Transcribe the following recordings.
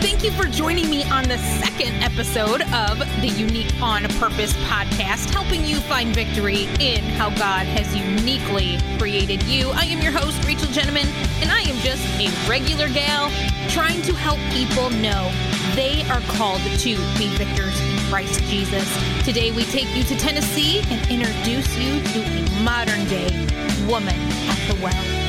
Thank you for joining me on the second episode of the Unique on Purpose podcast, helping you find victory in how God has uniquely created you. I am your host, Rachel Gentleman, and I am just a regular gal trying to help people know they are called to be victors in Christ Jesus. Today, we take you to Tennessee and introduce you to a modern day woman at the well.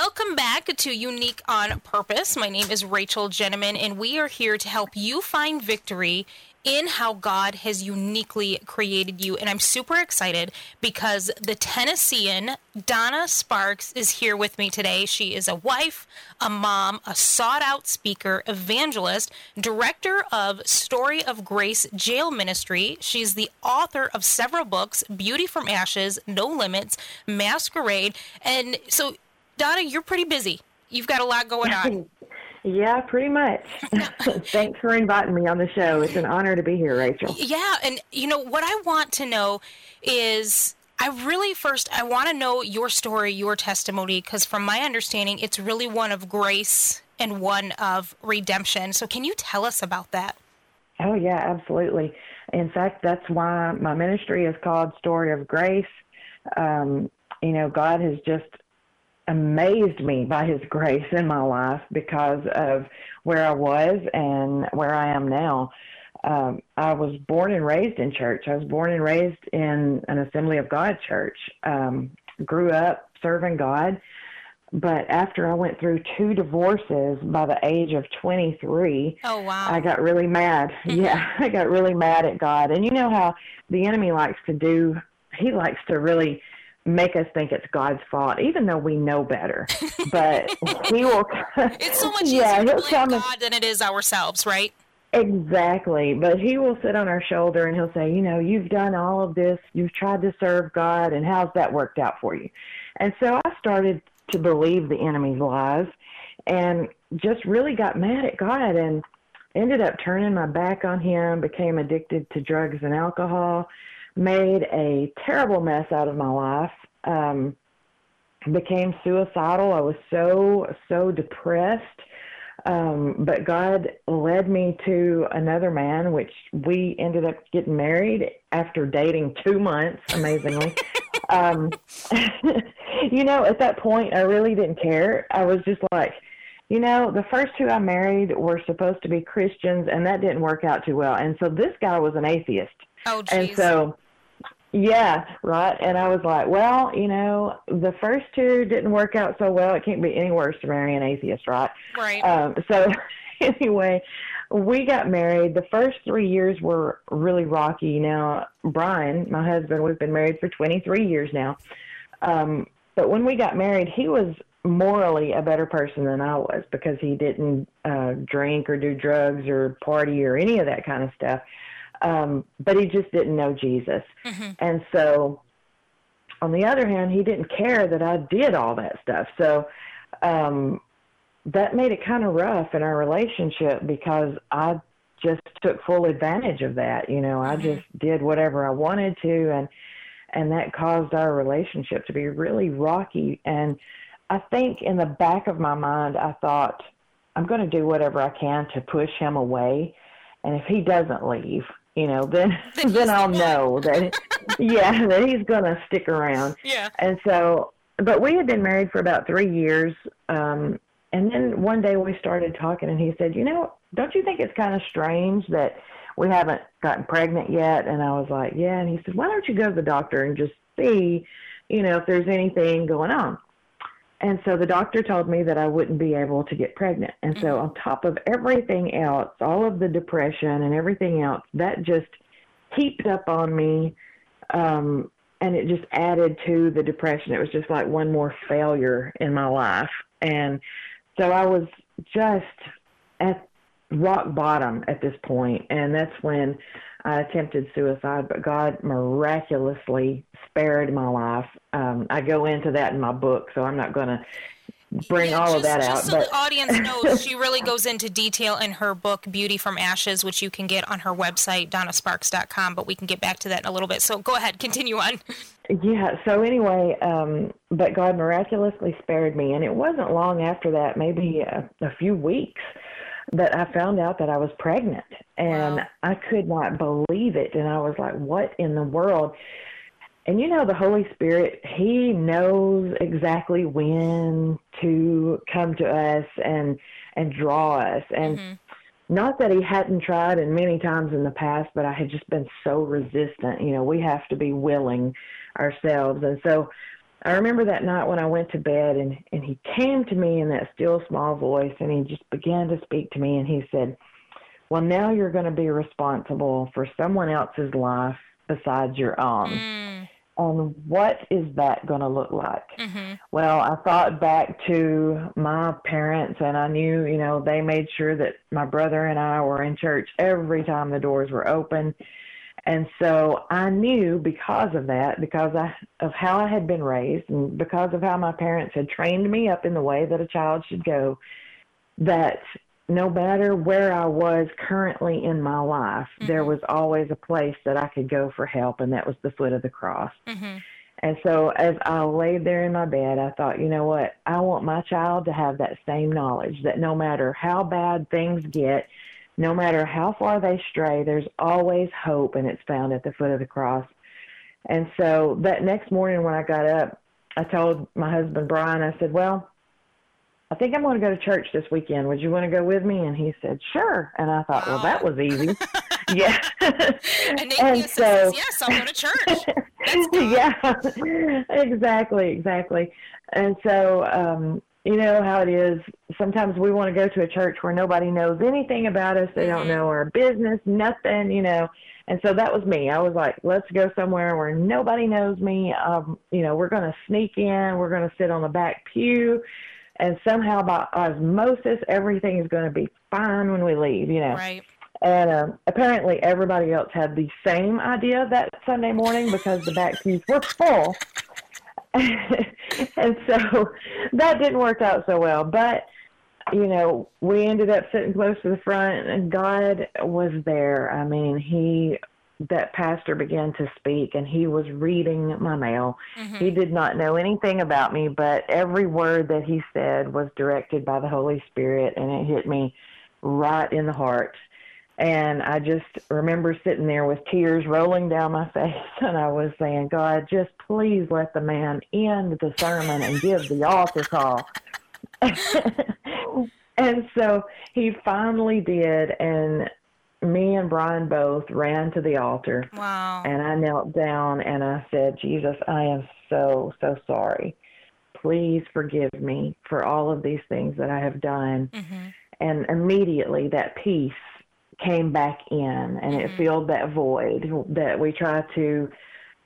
Welcome back to Unique on Purpose. My name is Rachel Gentleman, and we are here to help you find victory in how God has uniquely created you. And I'm super excited because the Tennessean Donna Sparks is here with me today. She is a wife, a mom, a sought out speaker, evangelist, director of Story of Grace Jail Ministry. She's the author of several books Beauty from Ashes, No Limits, Masquerade. And so Donna, you're pretty busy. You've got a lot going on. Yeah, pretty much. Thanks for inviting me on the show. It's an honor to be here, Rachel. Yeah, and you know what I want to know is I really first I want to know your story, your testimony because from my understanding it's really one of grace and one of redemption. So can you tell us about that? Oh yeah, absolutely. In fact, that's why my ministry is called Story of Grace. Um, you know, God has just amazed me by his grace in my life because of where I was and where I am now. Um, I was born and raised in church. I was born and raised in an Assembly of God church. Um, grew up serving God. But after I went through two divorces by the age of 23, oh wow. I got really mad. yeah, I got really mad at God. And you know how the enemy likes to do, he likes to really make us think it's God's fault, even though we know better. But he will. it's so much yeah, easier to blame God than it is ourselves, right? Exactly. But he will sit on our shoulder and he'll say, you know, you've done all of this, you've tried to serve God, and how's that worked out for you? And so I started to believe the enemy's lies and just really got mad at God and ended up turning my back on him, became addicted to drugs and alcohol made a terrible mess out of my life. Um, became suicidal. I was so so depressed. Um, but God led me to another man, which we ended up getting married after dating two months, amazingly. um, you know, at that point, I really didn't care. I was just like, you know, the first two I married were supposed to be Christians, and that didn't work out too well. And so this guy was an atheist. Oh, geez. And so yeah, right. And I was like, well, you know, the first two didn't work out so well. It can't be any worse to marry an atheist, right? Right. Um, so, anyway, we got married. The first three years were really rocky. Now, Brian, my husband, we've been married for 23 years now. Um, but when we got married, he was morally a better person than I was because he didn't uh, drink or do drugs or party or any of that kind of stuff um, but he just didn't know Jesus. Mm-hmm. And so, on the other hand, he didn't care that I did all that stuff. So, um, that made it kind of rough in our relationship because I just took full advantage of that. You know, I mm-hmm. just did whatever I wanted to, and and that caused our relationship to be really rocky. And I think in the back of my mind, I thought I'm going to do whatever I can to push him away. And if he doesn't leave, you know, then then I'll know that yeah, that he's gonna stick around. Yeah. And so but we had been married for about three years, um, and then one day we started talking and he said, You know, don't you think it's kinda strange that we haven't gotten pregnant yet? And I was like, Yeah and he said, Why don't you go to the doctor and just see, you know, if there's anything going on? And so the doctor told me that I wouldn't be able to get pregnant. And so, mm-hmm. on top of everything else, all of the depression and everything else, that just heaped up on me. Um, and it just added to the depression. It was just like one more failure in my life. And so I was just at rock bottom at this point. And that's when I attempted suicide, but God miraculously spared my life. Um, I go into that in my book, so I'm not going to bring yeah, all just, of that just out. So but... the audience knows, she really goes into detail in her book, Beauty from Ashes, which you can get on her website, donnasparks.com. But we can get back to that in a little bit. So go ahead, continue on. Yeah. So anyway, um, but God miraculously spared me, and it wasn't long after that, maybe a, a few weeks, that I found out that I was pregnant, and wow. I could not believe it, and I was like, "What in the world?" And you know, the Holy Spirit, He knows exactly when to come to us and and draw us, and. Mm-hmm not that he hadn't tried and many times in the past, but I had just been so resistant. You know, we have to be willing ourselves. And so I remember that night when I went to bed and, and he came to me in that still small voice and he just began to speak to me and he said, Well, now you're going to be responsible for someone else's life besides your own. Mm. And what is that going to look like? Mm-hmm. Well, I thought back to my parents, and I knew, you know, they made sure that my brother and I were in church every time the doors were open. And so I knew because of that, because I, of how I had been raised, and because of how my parents had trained me up in the way that a child should go, that no matter where I was currently in my life, mm-hmm. there was always a place that I could go for help, and that was the foot of the cross. Mm-hmm. And so as I laid there in my bed, I thought, you know what? I want my child to have that same knowledge that no matter how bad things get, no matter how far they stray, there's always hope, and it's found at the foot of the cross. And so that next morning when I got up, I told my husband Brian, I said, Well, I think I'm going to go to church this weekend. Would you want to go with me? And he said, Sure. And I thought, Well, that was easy. yeah. and, and so, says, Yes, I'll go to church. yeah, exactly, exactly. And so, um, you know how it is. Sometimes we want to go to a church where nobody knows anything about us. They don't mm-hmm. know our business, nothing, you know. And so that was me. I was like, let's go somewhere where nobody knows me. Um, you know, we're going to sneak in. We're going to sit on the back pew. And somehow by osmosis, everything is going to be fine when we leave, you know. Right. And um, apparently everybody else had the same idea that Sunday morning because the back pews were full. and so that didn't work out so well. But, you know, we ended up sitting close to the front, and God was there. I mean, He, that pastor began to speak, and he was reading my mail. Mm-hmm. He did not know anything about me, but every word that he said was directed by the Holy Spirit, and it hit me right in the heart. And I just remember sitting there with tears rolling down my face, and I was saying, God, just please let the man end the sermon and give the altar call. and so he finally did, and me and Brian both ran to the altar. Wow. And I knelt down and I said, Jesus, I am so, so sorry. Please forgive me for all of these things that I have done. Mm-hmm. And immediately that peace came back in and mm-hmm. it filled that void that we try to,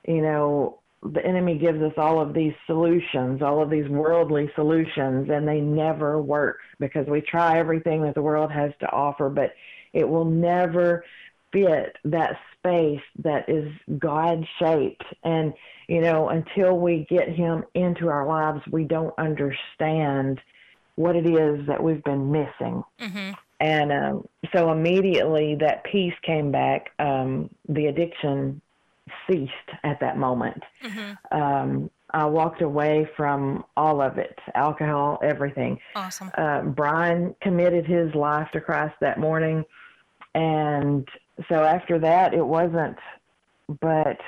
you know, the enemy gives us all of these solutions, all of these worldly solutions, and they never work because we try everything that the world has to offer, but it will never fit that space that is God shaped. And, you know, until we get Him into our lives, we don't understand what it is that we've been missing. Mm-hmm. And um, so immediately that peace came back. Um, the addiction ceased at that moment. Mm-hmm. Um, I walked away from all of it alcohol, everything. Awesome. Uh, Brian committed his life to Christ that morning. And so after that, it wasn't, but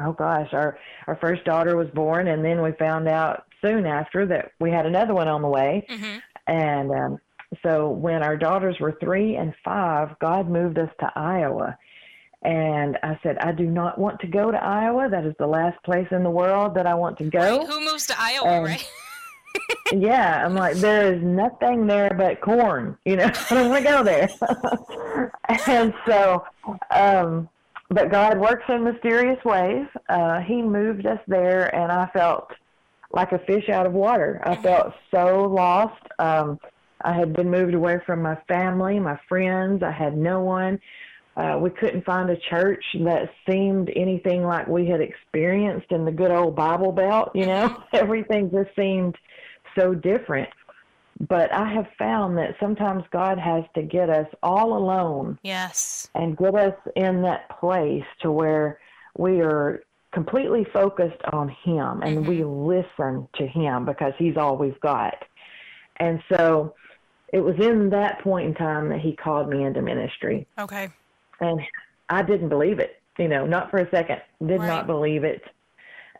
oh gosh, our, our first daughter was born, and then we found out soon after that we had another one on the way. Mm-hmm. And um, so when our daughters were three and five, God moved us to Iowa. And I said, I do not want to go to Iowa. That is the last place in the world that I want to go. Right. Who moves to Iowa, and, right? yeah, I'm like, there is nothing there but corn. You know, I don't want to go there. and so, um, but God works in mysterious ways. Uh, he moved us there, and I felt like a fish out of water. I felt so lost. Um, I had been moved away from my family, my friends. I had no one. Uh, we couldn't find a church that seemed anything like we had experienced in the good old Bible Belt. You know, everything just seemed so different. But I have found that sometimes God has to get us all alone. Yes. And get us in that place to where we are completely focused on Him and mm-hmm. we listen to Him because He's all we've got. And so it was in that point in time that He called me into ministry. Okay. And I didn't believe it, you know, not for a second. Did right. not believe it.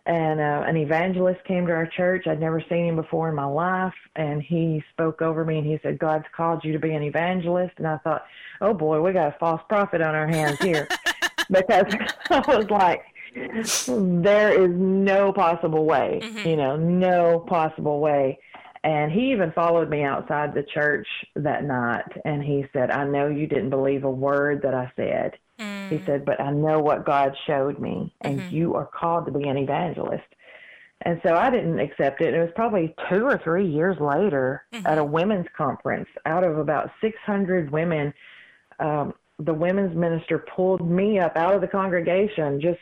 And uh, an evangelist came to our church. I'd never seen him before in my life. And he spoke over me and he said, God's called you to be an evangelist. And I thought, oh boy, we got a false prophet on our hands here. because I was like, there is no possible way, mm-hmm. you know, no possible way. And he even followed me outside the church that night and he said, I know you didn't believe a word that I said. Mm. He said, but I know what God showed me and mm-hmm. you are called to be an evangelist. And so I didn't accept it. And it was probably two or three years later mm-hmm. at a women's conference out of about 600 women. Um, the women's minister pulled me up out of the congregation just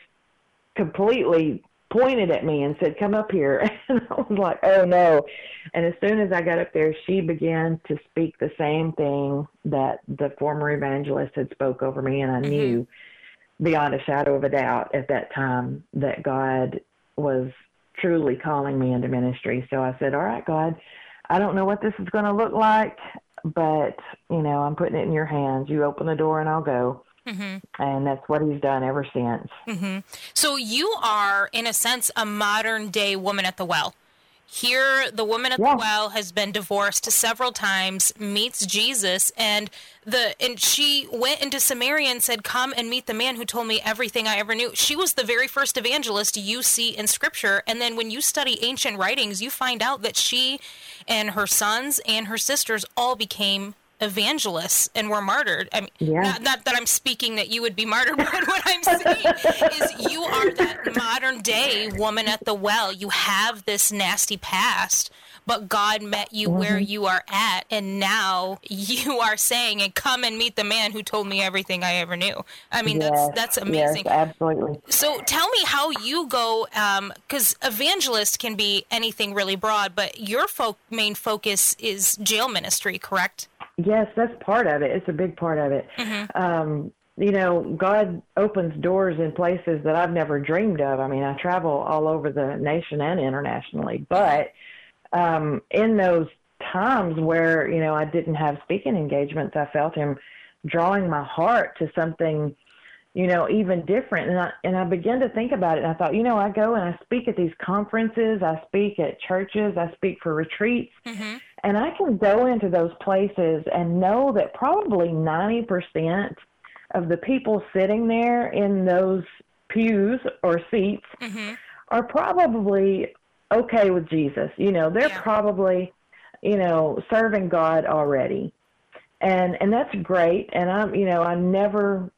completely pointed at me and said, "Come up here." And I was like, "Oh no!" And as soon as I got up there, she began to speak the same thing that the former evangelist had spoke over me, and I mm-hmm. knew beyond a shadow of a doubt at that time that God was truly calling me into ministry. So I said, "All right, God, I don't know what this is going to look like, but you know, I'm putting it in your hands. You open the door, and I'll go." Mm-hmm. And that's what he's done ever since. Mm-hmm. So you are, in a sense, a modern day woman at the well. Here, the woman at yeah. the well has been divorced several times, meets Jesus, and the and she went into Samaria and said, "Come and meet the man who told me everything I ever knew." She was the very first evangelist you see in Scripture, and then when you study ancient writings, you find out that she and her sons and her sisters all became evangelists and were martyred. I mean, yeah. not, not, that I'm speaking that you would be martyred, but what I'm saying is you are that modern day woman at the well. You have this nasty past, but God met you mm-hmm. where you are at, and now you are saying, "And come and meet the man who told me everything I ever knew." I mean, yes. that's that's amazing. Yes, absolutely. So tell me how you go, because um, evangelist can be anything really broad, but your fo- main focus is jail ministry, correct? Yes, that's part of it. It's a big part of it. Mm-hmm. Um, you know, God opens doors in places that I've never dreamed of. I mean, I travel all over the nation and internationally, but um, in those times where you know I didn't have speaking engagements, I felt Him drawing my heart to something, you know, even different. And I and I began to think about it. And I thought, you know, I go and I speak at these conferences, I speak at churches, I speak for retreats. Mm-hmm and I can go into those places and know that probably 90% of the people sitting there in those pews or seats mm-hmm. are probably okay with Jesus. You know, they're yeah. probably, you know, serving God already. And and that's great and I'm, you know, I never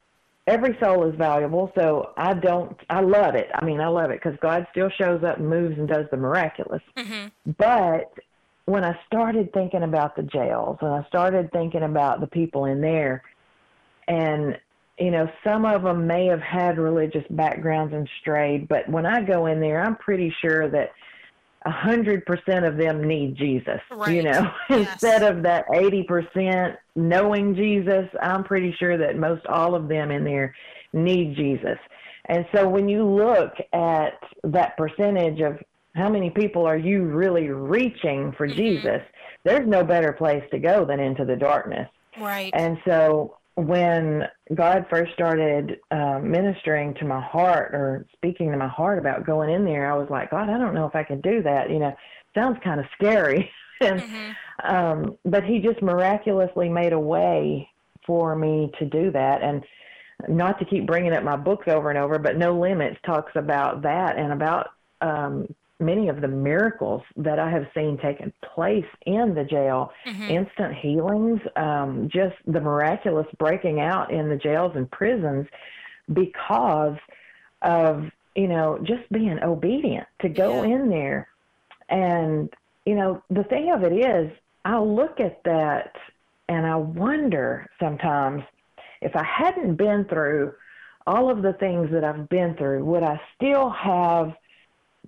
every soul is valuable, so I don't I love it. I mean, I love it cuz God still shows up and moves and does the miraculous. Mm-hmm. But when I started thinking about the jails and I started thinking about the people in there, and you know, some of them may have had religious backgrounds and strayed, but when I go in there, I'm pretty sure that a hundred percent of them need Jesus. Right. You know, yes. instead of that eighty percent knowing Jesus, I'm pretty sure that most all of them in there need Jesus. And so when you look at that percentage of how many people are you really reaching for mm-hmm. Jesus? There's no better place to go than into the darkness. Right. And so when God first started uh, ministering to my heart or speaking to my heart about going in there, I was like, God, I don't know if I can do that. You know, sounds kind of scary. and mm-hmm. um, but He just miraculously made a way for me to do that. And not to keep bringing up my books over and over, but No Limits talks about that and about um, many of the miracles that I have seen taking place in the jail, mm-hmm. instant healings, um, just the miraculous breaking out in the jails and prisons because of, you know, just being obedient to go yeah. in there. And, you know, the thing of it is, I look at that and I wonder sometimes if I hadn't been through all of the things that I've been through, would I still have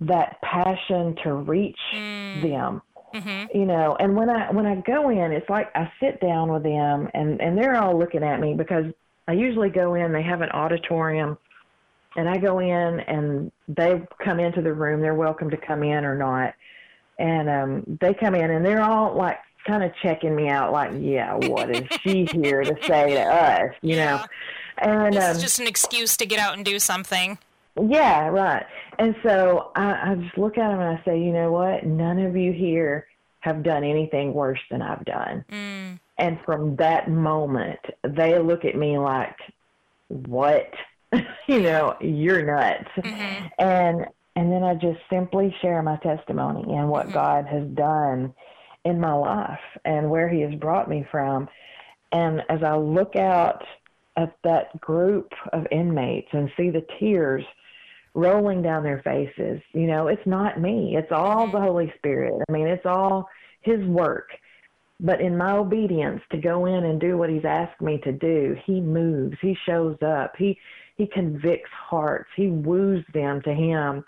that passion to reach mm. them. Mm-hmm. You know, and when I when I go in, it's like I sit down with them, and and they're all looking at me because I usually go in. They have an auditorium, and I go in, and they come into the room. They're welcome to come in or not, and um, they come in, and they're all like kind of checking me out, like, yeah, what is she here to say to us? You yeah. know, and this um, is just an excuse to get out and do something. Yeah, right. And so I, I just look at them and I say, you know what? None of you here have done anything worse than I've done. Mm. And from that moment, they look at me like, what? you know, you're nuts. Mm-hmm. And and then I just simply share my testimony and what mm-hmm. God has done in my life and where He has brought me from. And as I look out at that group of inmates and see the tears rolling down their faces. You know, it's not me, it's all the Holy Spirit. I mean, it's all His work. But in my obedience to go in and do what He's asked me to do, He moves, He shows up, He He convicts hearts, He woos them to Him,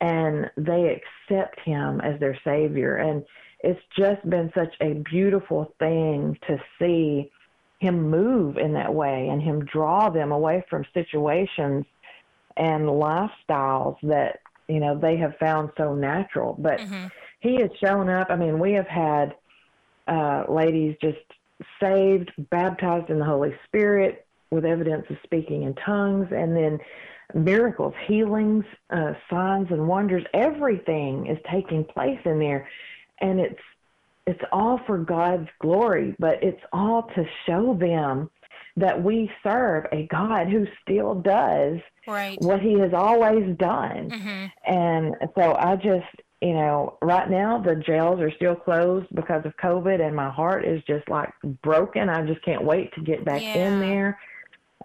and they accept Him as their Savior. And it's just been such a beautiful thing to see him move in that way and him draw them away from situations and lifestyles that you know they have found so natural. But mm-hmm. he has shown up. I mean, we have had uh, ladies just saved, baptized in the Holy Spirit with evidence of speaking in tongues, and then miracles, healings, uh, signs and wonders. Everything is taking place in there, and it's it's all for God's glory, but it's all to show them that we serve a God who still does right. what he has always done. Mm-hmm. And so I just, you know, right now the jails are still closed because of COVID and my heart is just like broken. I just can't wait to get back yeah. in there.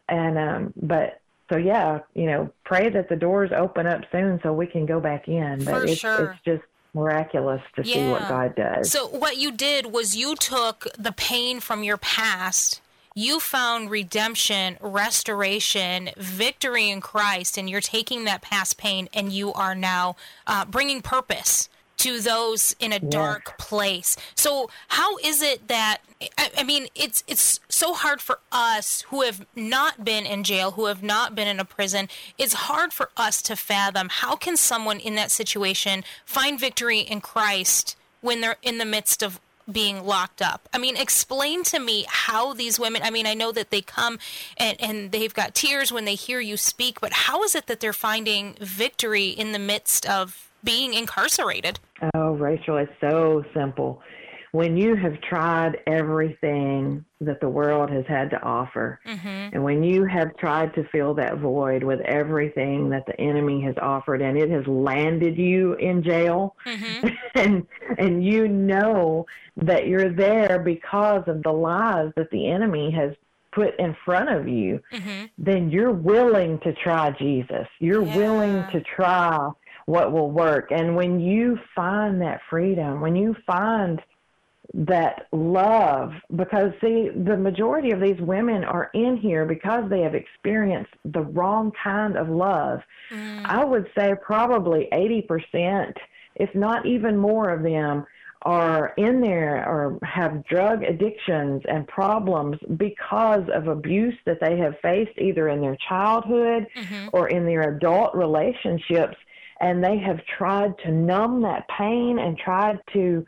And um but so yeah, you know, pray that the doors open up soon so we can go back in. But For it's sure. it's just miraculous to yeah. see what God does. So what you did was you took the pain from your past you found redemption, restoration, victory in Christ, and you're taking that past pain and you are now uh, bringing purpose to those in a dark place. So how is it that I, I, mean it's it's so hard for us who have not been in jail, who have not been in a prison. It's hard for us to fathom how can someone in that situation find victory in Christ when they're in the midst of being locked up. I mean, explain to me how these women, I mean, I know that they come and, and they've got tears when they hear you speak, but how is it that they're finding victory in the midst of being incarcerated? Oh, Rachel, it's so simple when you have tried everything that the world has had to offer, mm-hmm. and when you have tried to fill that void with everything that the enemy has offered, and it has landed you in jail, mm-hmm. and and you know that you're there because of the lies that the enemy has put in front of you, mm-hmm. then you're willing to try Jesus. You're yeah. willing to try what will work. And when you find that freedom, when you find that love because see the majority of these women are in here because they have experienced the wrong kind of love mm. i would say probably 80% if not even more of them are in there or have drug addictions and problems because of abuse that they have faced either in their childhood mm-hmm. or in their adult relationships and they have tried to numb that pain and tried to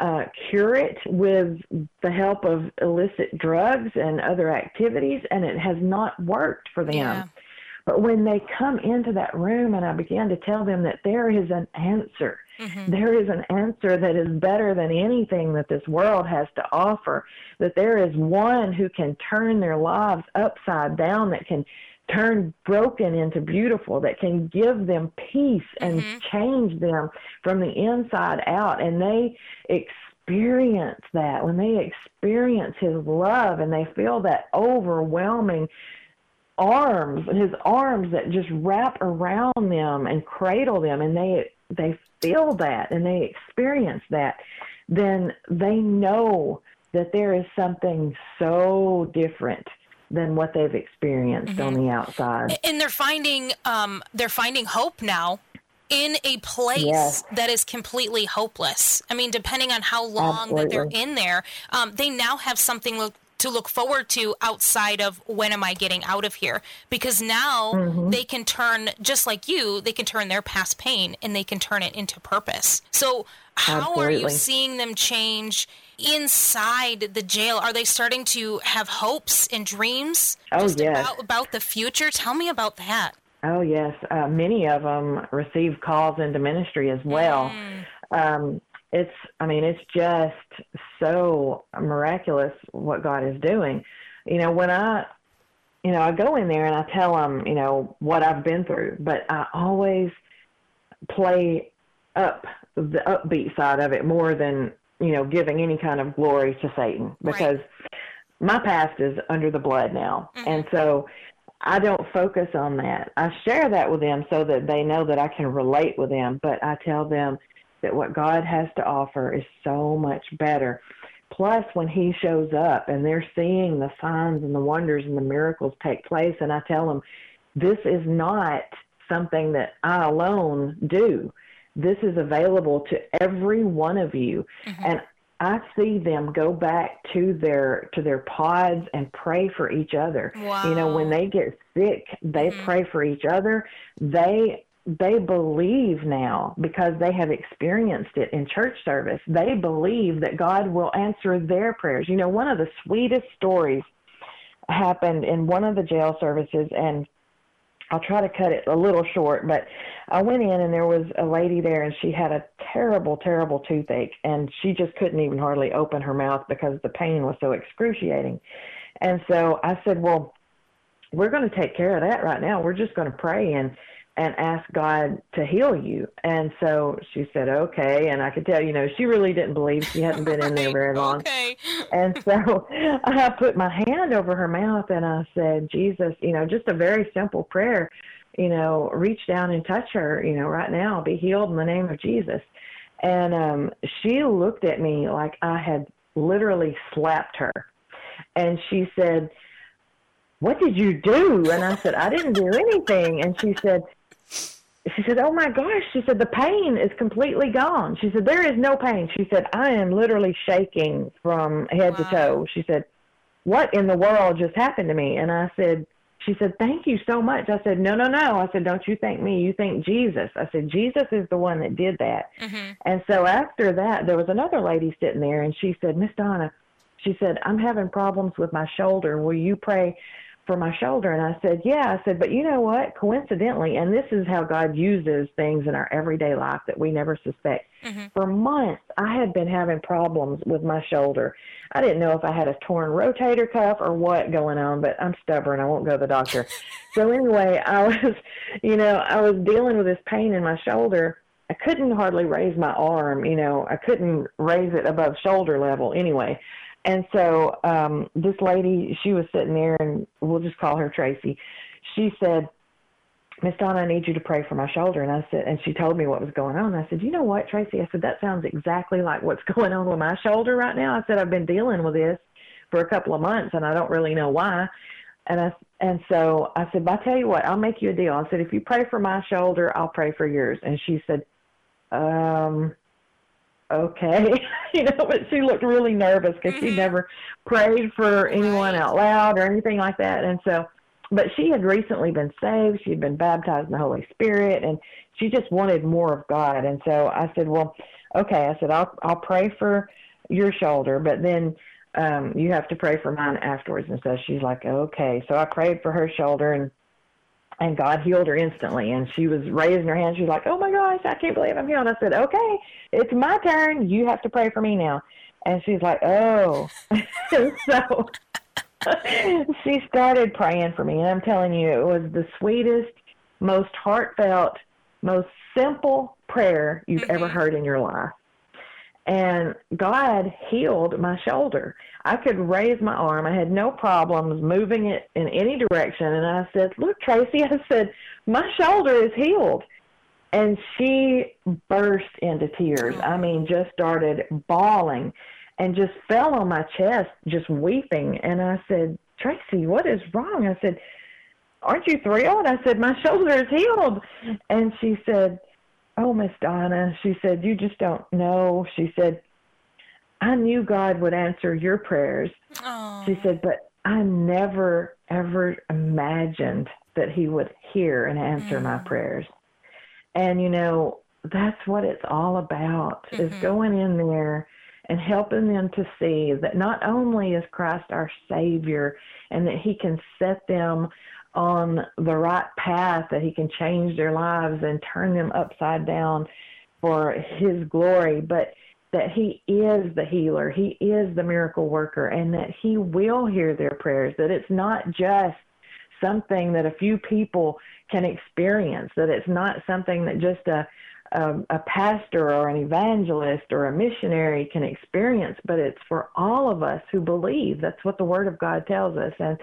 uh, cure it with the help of illicit drugs and other activities, and it has not worked for them. Yeah. But when they come into that room and I began to tell them that there is an answer, mm-hmm. there is an answer that is better than anything that this world has to offer, that there is one who can turn their lives upside down, that can turn broken into beautiful, that can give them peace and mm-hmm. change them from the inside out. And they experience that when they experience His love and they feel that overwhelming arms, His arms that just wrap around them and cradle them, and they they feel that and they experience that, then they know that there is something so different than what they've experienced mm-hmm. on the outside. And they're finding um, they're finding hope now in a place yes. that is completely hopeless. I mean, depending on how long Absolutely. that they're in there, um, they now have something to look forward to outside of when am I getting out of here? Because now mm-hmm. they can turn, just like you, they can turn their past pain and they can turn it into purpose. So, how Absolutely. are you seeing them change inside the jail? Are they starting to have hopes and dreams oh, yes. about, about the future? Tell me about that. Oh, yes. Uh, many of them receive calls into ministry as well. Mm. Um, it's i mean it's just so miraculous what god is doing you know when i you know i go in there and i tell them you know what i've been through but i always play up the upbeat side of it more than you know giving any kind of glory to satan because right. my past is under the blood now mm-hmm. and so I don't focus on that. I share that with them so that they know that I can relate with them, but I tell them that what God has to offer is so much better. Plus, when He shows up and they're seeing the signs and the wonders and the miracles take place, and I tell them, this is not something that I alone do. This is available to every one of you. Mm-hmm. And I see them go back to their to their pods and pray for each other. Wow. You know, when they get sick, they mm-hmm. pray for each other. They they believe now because they have experienced it in church service. They believe that God will answer their prayers. You know, one of the sweetest stories happened in one of the jail services and I'll try to cut it a little short, but I went in and there was a lady there and she had a terrible, terrible toothache and she just couldn't even hardly open her mouth because the pain was so excruciating. And so I said, Well, we're going to take care of that right now. We're just going to pray and and ask God to heal you. And so she said, okay. And I could tell, you know, she really didn't believe she hadn't been in there very long. okay. And so I put my hand over her mouth and I said, Jesus, you know, just a very simple prayer, you know, reach down and touch her, you know, right now, be healed in the name of Jesus. And um, she looked at me like I had literally slapped her. And she said, what did you do? And I said, I didn't do anything. And she said, she said, "Oh my gosh!" She said, "The pain is completely gone." She said, "There is no pain." She said, "I am literally shaking from head wow. to toe." She said, "What in the world just happened to me?" And I said, "She said, thank you so much." I said, "No, no, no." I said, "Don't you thank me? You thank Jesus." I said, "Jesus is the one that did that." Mm-hmm. And so after that, there was another lady sitting there, and she said, "Miss Donna," she said, "I'm having problems with my shoulder. Will you pray?" For my shoulder. And I said, Yeah. I said, But you know what? Coincidentally, and this is how God uses things in our everyday life that we never suspect. Mm-hmm. For months, I had been having problems with my shoulder. I didn't know if I had a torn rotator cuff or what going on, but I'm stubborn. I won't go to the doctor. so, anyway, I was, you know, I was dealing with this pain in my shoulder. I couldn't hardly raise my arm, you know, I couldn't raise it above shoulder level anyway. And so um, this lady, she was sitting there, and we'll just call her Tracy. She said, Miss Donna, I need you to pray for my shoulder. And I said, and she told me what was going on. I said, you know what, Tracy? I said, that sounds exactly like what's going on with my shoulder right now. I said, I've been dealing with this for a couple of months, and I don't really know why. And I, and so I said, but I tell you what, I'll make you a deal. I said, if you pray for my shoulder, I'll pray for yours. And she said, um, okay, you know, but she looked really nervous because mm-hmm. she never prayed for anyone out loud or anything like that. And so, but she had recently been saved. She had been baptized in the Holy Spirit and she just wanted more of God. And so I said, well, okay. I said, I'll, I'll pray for your shoulder, but then, um, you have to pray for mine afterwards. And so she's like, okay. So I prayed for her shoulder and and God healed her instantly. And she was raising her hand. She was like, "Oh my gosh, I can't believe I'm healed." I said, "Okay, it's my turn. You have to pray for me now." And she's like, "Oh," so she started praying for me. And I'm telling you, it was the sweetest, most heartfelt, most simple prayer you've mm-hmm. ever heard in your life and God healed my shoulder. I could raise my arm. I had no problems moving it in any direction. And I said, Look, Tracy, I said, my shoulder is healed. And she burst into tears. I mean, just started bawling and just fell on my chest, just weeping. And I said, Tracy, what is wrong? I said, Aren't you thrilled? I said, My shoulder is healed. And she said, Oh, Miss Donna, she said, you just don't know. She said, I knew God would answer your prayers. Oh. She said, but I never, ever imagined that He would hear and answer my mm. prayers. And, you know, that's what it's all about is mm-hmm. going in there and helping them to see that not only is Christ our Savior and that He can set them on the right path, that He can change their lives and turn them upside down for His glory, but that He is the healer, He is the miracle worker, and that He will hear their prayers, that it's not just something that a few people can experience, that it's not something that just a a, a pastor or an evangelist or a missionary can experience, but it's for all of us who believe. That's what the Word of God tells us. And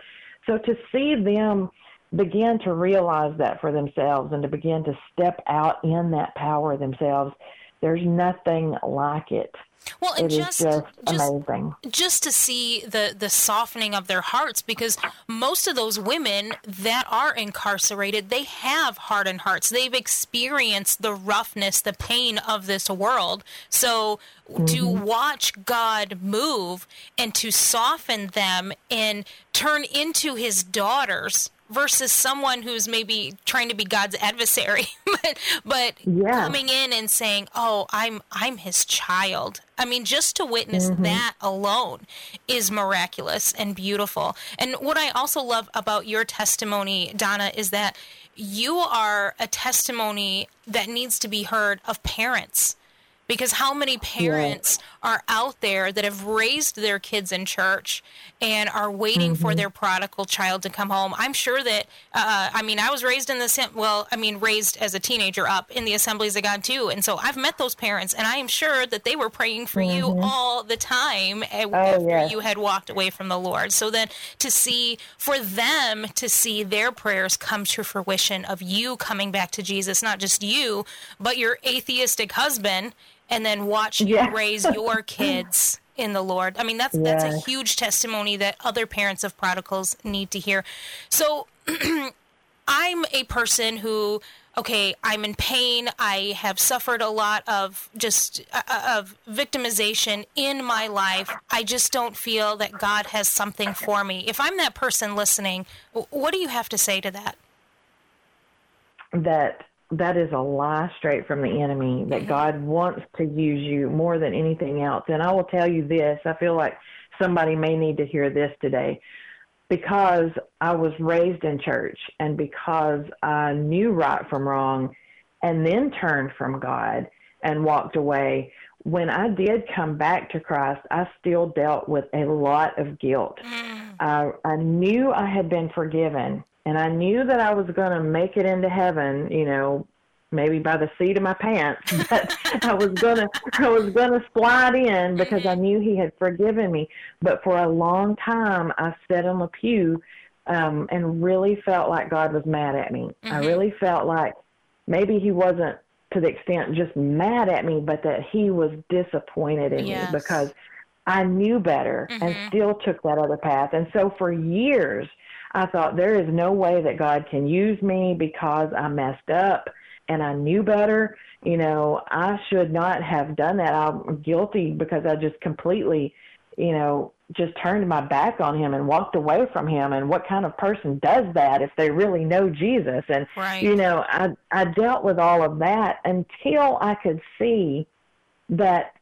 so to see them begin to realize that for themselves and to begin to step out in that power themselves, there's nothing like it. Well, and It is just, just just amazing. just to see the the softening of their hearts because most of those women that are incarcerated they have hardened hearts they've experienced the roughness the pain of this world so to mm-hmm. watch god move and to soften them and turn into his daughters versus someone who's maybe trying to be God's adversary but but Yeah. coming in and saying oh I'm I'm his child. I mean just to witness mm-hmm. that alone is miraculous and beautiful. And what I also love about your testimony Donna is that you are a testimony that needs to be heard of parents because how many parents are out there that have raised their kids in church and are waiting for their prodigal child to come home. I'm sure that uh, i mean i was raised in the well i mean raised as a teenager up in the assemblies of god too. And so i've met those parents and i am sure that they were praying for you all the time uh, after yes. you had walked away from the lord. So that to see for them to see their prayers come to fruition of you coming back to jesus not just you but your atheistic husband and then watch you raise your kids in the Lord. I mean, that's that's a huge testimony that other parents of prodigals need to hear. So I'm a person who okay, I'm in pain. I have suffered a lot of just uh, of victimization in my life. I just don't feel that God has something for me. If I'm that person listening, what do you have to say to that? that that is a lie straight from the enemy that God wants to use you more than anything else. And I will tell you this, I feel like somebody may need to hear this today because I was raised in church and because I knew right from wrong and then turned from God and walked away. When I did come back to Christ, I still dealt with a lot of guilt. Mm. I, I knew I had been forgiven and I knew that I was going to make it into heaven, you know, maybe by the seat of my pants, but I was going to I was going to slide in because I mm-hmm. knew he had forgiven me. But for a long time I sat on the pew um and really felt like God was mad at me. I mm-hmm. really felt like maybe he wasn't to the extent just mad at me, but that he was disappointed in Yes. me because I knew better and mm-hmm. still took that other path. And so for years, I thought there is no way that God can use me because I messed up and I knew better. You know, I should not have done that. I'm guilty because I just completely, you know, just turned my back on him and walked away from him. And what kind of person does that if they really know Jesus? And, Right. you know, I, I dealt with all of that until I could see that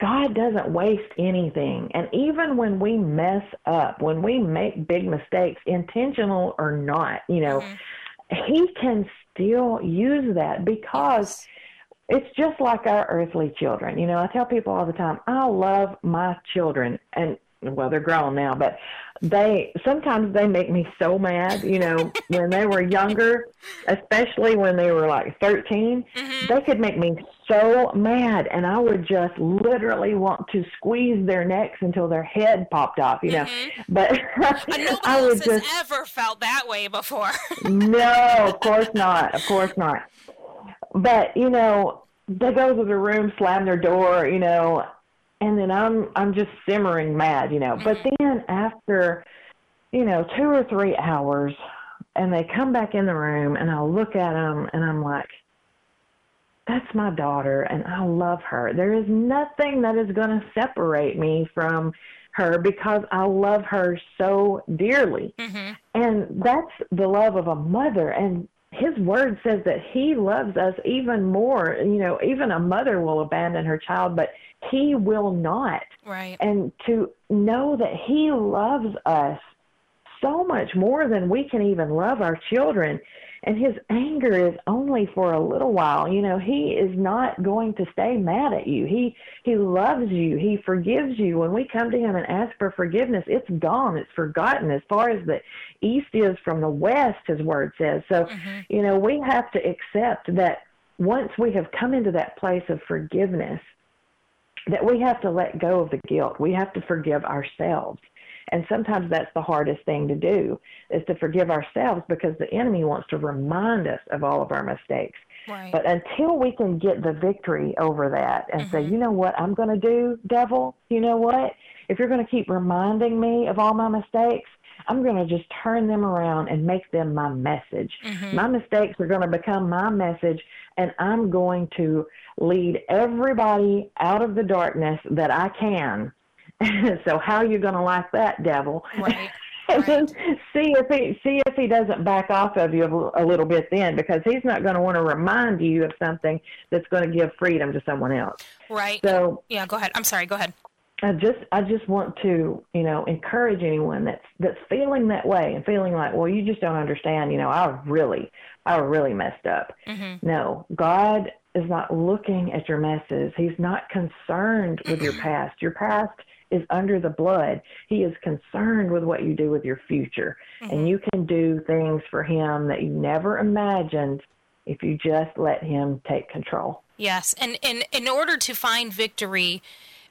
God doesn't waste anything. And even when we mess up, when we make big mistakes, intentional or not, you know, mm-hmm. He can still use that because it's just like our earthly children. You know, I tell people all the time, I love my children. And, well, they're grown now, but they sometimes they make me so mad you know when they were younger especially when they were like 13 mm-hmm. they could make me so mad and i would just literally want to squeeze their necks until their head popped off you know mm-hmm. but And nobody i would has just ever felt that way before. no, of course not. Of course not. But you know, they go to the room, slam their door, you know, and then I'm I'm just simmering mad, you know. But mm-hmm. then after, you know, two or three hours, and they come back in the room, and I look at them, and I'm like, that's my daughter and I love her. There is nothing that is going to separate me from her because I love her so dearly. Mm-hmm. And that's the love of a mother. And his word says that he loves us even more. You know, even a mother will abandon her child, but he will not. Right. And to know that he loves us so much more than we can even love our children and his anger is only for a little while. You know he is not going to stay mad at you. He he loves you. He forgives you. When we come to him and ask for forgiveness it's gone. It's forgotten as far as the east is from the west his word says. So mm-hmm. you know we have to accept that once we have come into that place of forgiveness that we have to let go of the guilt. We have to forgive ourselves and sometimes that's the hardest thing to do is to forgive ourselves because the enemy wants to remind us of all of our mistakes. Right. But until we can get the victory over that and mm-hmm. say, you know what I'm going to do, devil? You know what? If you're going to keep reminding me of all my mistakes, I'm going to just turn them around and make them my message. Mm-hmm. My mistakes are going to become my message, and I'm going to lead everybody out of the darkness that I can so how are you going to like that, devil? Right. and then see if he see if he doesn't back off of you a, a little bit then, because he's not going to want to remind you of something that's going to give freedom to someone else. Right. So yeah, go ahead. I'm sorry. Go ahead. I just I just want to you know encourage anyone that's that's feeling that way and feeling like well you just don't understand you know I really I really messed up. Mm-hmm. No, God is not looking at your messes. He's not concerned with your past. Your past is under the blood. He is concerned with what you do with your future. Mm-hmm. And you can do things for him that you never imagined if you just let him take control. Yes. And, and in order to find victory,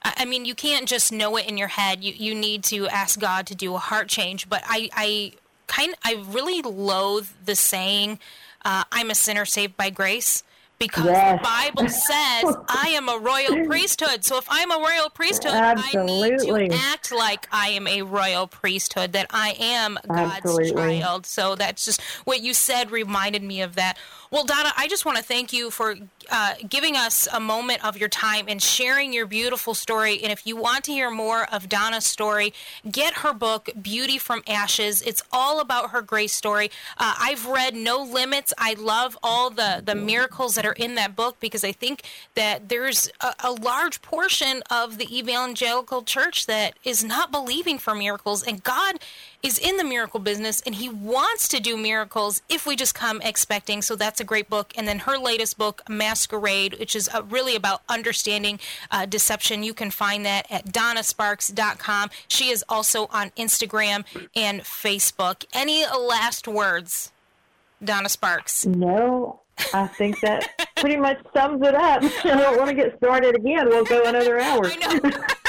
I mean, you can't just know it in your head. You, you need to ask God to do a heart change. But I, I kind I really loathe the saying, uh, I'm a sinner saved by grace because yes. the Bible says I am a royal priesthood. So if I'm a royal priesthood, Absolutely. I need to act like I am a royal priesthood, that I am God's Absolutely. child. So that's just what you said reminded me of that. Well, Donna, I just want to thank you for uh, giving us a moment of your time and sharing your beautiful story. And if you want to hear more of Donna's story, get her book, Beauty from Ashes. It's all about her grace story. Uh, I've read No Limits. I love all the, the miracles that are in that book because I think that there's a, a large portion of the evangelical church that is not believing for miracles. And God is in the miracle business and he wants to do miracles if we just come expecting. So that's a great book. And then her latest book, Masquerade, which is uh, really about understanding uh, deception. You can find that at donnasparks.com. She is also on Instagram and Facebook. Any last words, Donna Sparks? No, I think that pretty much sums it up. I don't want to get started again. We'll go another hour.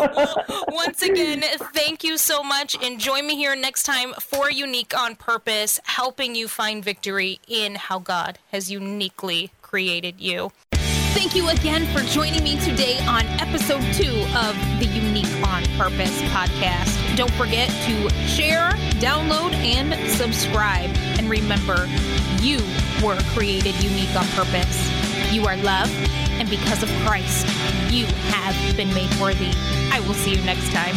Well, once again, thank you so much. And join me here next time for Unique on Purpose, helping you find victory in how God has uniquely created you. Thank you again for joining me today on episode two of the Unique on Purpose podcast. Don't forget to share, download, and subscribe. And remember, you were created unique on purpose. You are loved, and because of Christ, you have been made worthy. I will see you next time.